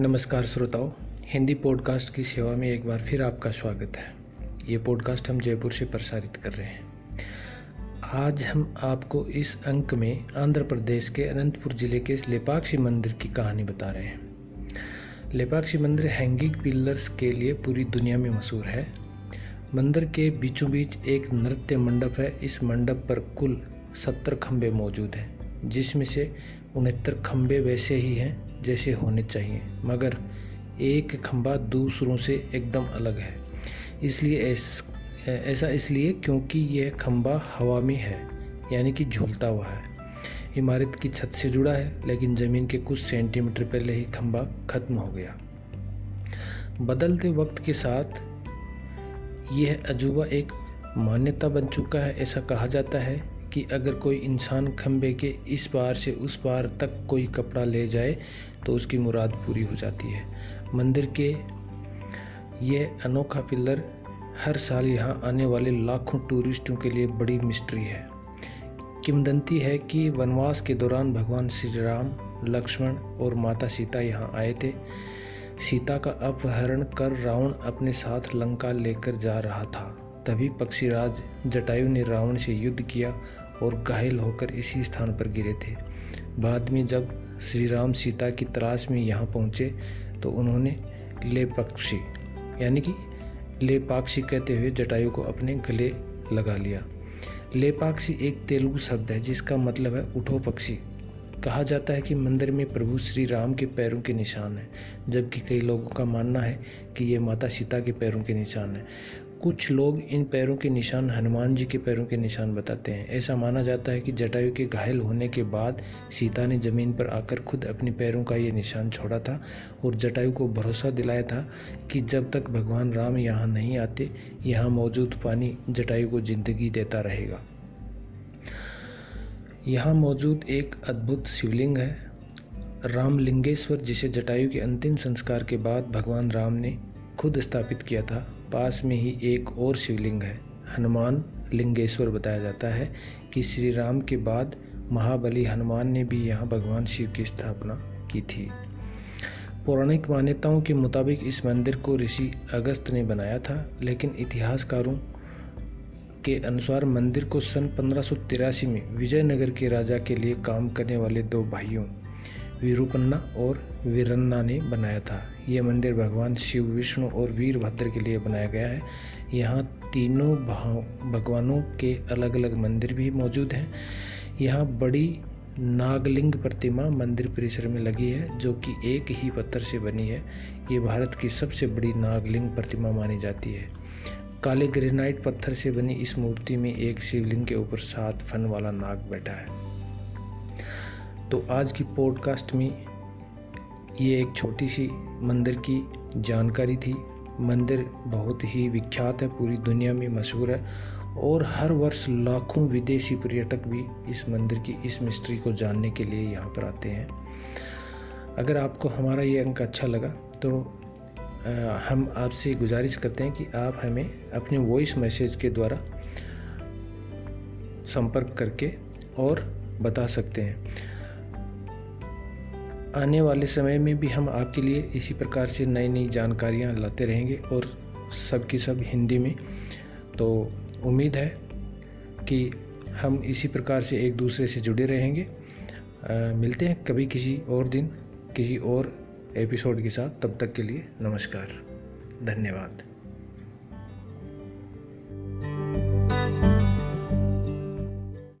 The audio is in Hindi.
नमस्कार श्रोताओं, हिंदी पॉडकास्ट की सेवा में एक बार फिर आपका स्वागत है। ये पॉडकास्ट हम जयपुर से प्रसारित कर रहे हैं। आज हम आपको इस अंक में आंध्र प्रदेश के अनंतपुर ज़िले के लेपाक्षी मंदिर की कहानी बता रहे हैं। लेपाक्षी मंदिर हैंगिंग पिलर्स के लिए पूरी दुनिया में मशहूर है। मंदिर के बीचों बीच एक नृत्य मंडप है। इस मंडप पर कुल सत्तर खंबे मौजूद हैं। जिसमें से उनहत्तर खंबे वैसे ही हैं जैसे होने चाहिए मगर एक खंबा दूसरों से एकदम अलग है। इसलिए ऐस, ऐसा इसलिए क्योंकि यह खंबा हवा में है यानी कि झूलता हुआ है। इमारत की छत से जुड़ा है लेकिन ज़मीन के कुछ सेंटीमीटर पहले ही खंबा खत्म हो गया। बदलते वक्त के साथ यह अजूबा एक मान्यता बन चुका है ऐसा कहा जाता है। कि अगर कोई इंसान खंबे के इस पार से उस पार तक कोई कपड़ा ले जाए तो उसकी मुराद पूरी हो जाती है। मंदिर के यह अनोखा पिलर हर साल यहाँ आने वाले लाखों टूरिस्टों के लिए बड़ी मिस्ट्री है। किमदंती है कि वनवास के दौरान भगवान श्री राम लक्ष्मण और माता सीता यहाँ आए थे। सीता का अपहरण कर रावण अपने साथ लंका लेकर जा रहा था। तभी पक्षीराज जटायु ने रावण से युद्ध किया और घायल होकर इसी स्थान पर गिरे थे। बाद में जब श्री राम सीता की तलाश में यहाँ पहुँचे तो उन्होंने ले पक्षी यानी कि लेपाक्षी कहते हुए जटायु को अपने गले लगा लिया। लेपाक्षी एक तेलुगु शब्द है, जिसका मतलब है उठो पक्षी। कहा जाता है कि मंदिर में प्रभु श्री राम के पैरों के निशान हैं, जबकि कई लोगों का मानना है कि ये माता सीता के पैरों के निशान हैं। कुछ लोग इन पैरों के निशान हनुमान जी के पैरों के निशान बताते हैं। ऐसा माना जाता है कि जटायु के घायल होने के बाद सीता ने ज़मीन पर आकर खुद अपने पैरों का ये निशान छोड़ा था और जटायु को भरोसा दिलाया था कि जब तक भगवान राम यहाँ नहीं आते, यहाँ मौजूद पानी जटायु को ज़िंदगी देता रहेगा। यहाँ मौजूद एक अद्भुत शिवलिंग है। रामलिंगेश्वर, जिसे जटायु के अंतिम संस्कार के बाद भगवान राम ने खुद स्थापित किया था। पास में ही एक और शिवलिंग है। हनुमान लिंगेश्वर बताया जाता है कि श्री राम के बाद महाबली हनुमान ने भी यहाँ भगवान शिव की स्थापना की थी। पौराणिक मान्यताओं के मुताबिक इस मंदिर को ऋषि अगस्त ने बनाया था, लेकिन इतिहासकारों के अनुसार मंदिर को सन पंद्रह में विजयनगर के राजा के लिए काम करने वाले दो भाइयों वीरूपन्ना और वीरन्ना ने बनाया था। यह मंदिर भगवान शिव, विष्णु और वीरभद्र के लिए बनाया गया है। यहाँ तीनों भगवानों के अलग अलग मंदिर भी मौजूद हैं। यहाँ बड़ी नागलिंग प्रतिमा मंदिर परिसर में लगी है, जो कि एक ही पत्थर से बनी है। ये भारत की सबसे बड़ी नागलिंग प्रतिमा मानी जाती है। काले ग्रेनाइट पत्थर से बनी इस मूर्ति में एक शिवलिंग के ऊपर सात फन वाला नाग बैठा है। तो आज की पॉडकास्ट में ये एक छोटी सी मंदिर की जानकारी थी। मंदिर बहुत ही विख्यात है, पूरी दुनिया में मशहूर है और हर वर्ष लाखों विदेशी पर्यटक भी इस मंदिर की, इस मिस्ट्री को जानने के लिए यहाँ पर आते हैं। अगर आपको हमारा ये अंक अच्छा लगा तो हम आपसे गुजारिश करते हैं कि आप हमें अपने वॉइस मैसेज के द्वारा संपर्क करके और बता सकते हैं। आने वाले समय में भी हम आपके लिए इसी प्रकार से नई नई जानकारियाँ लाते रहेंगे और सब की सब हिंदी में। तो उम्मीद है कि हम इसी प्रकार से एक दूसरे से जुड़े रहेंगे। आ, मिलते हैं कभी किसी और दिन किसी और एपिसोड के साथ। तब तक के लिए नमस्कार धन्यवाद।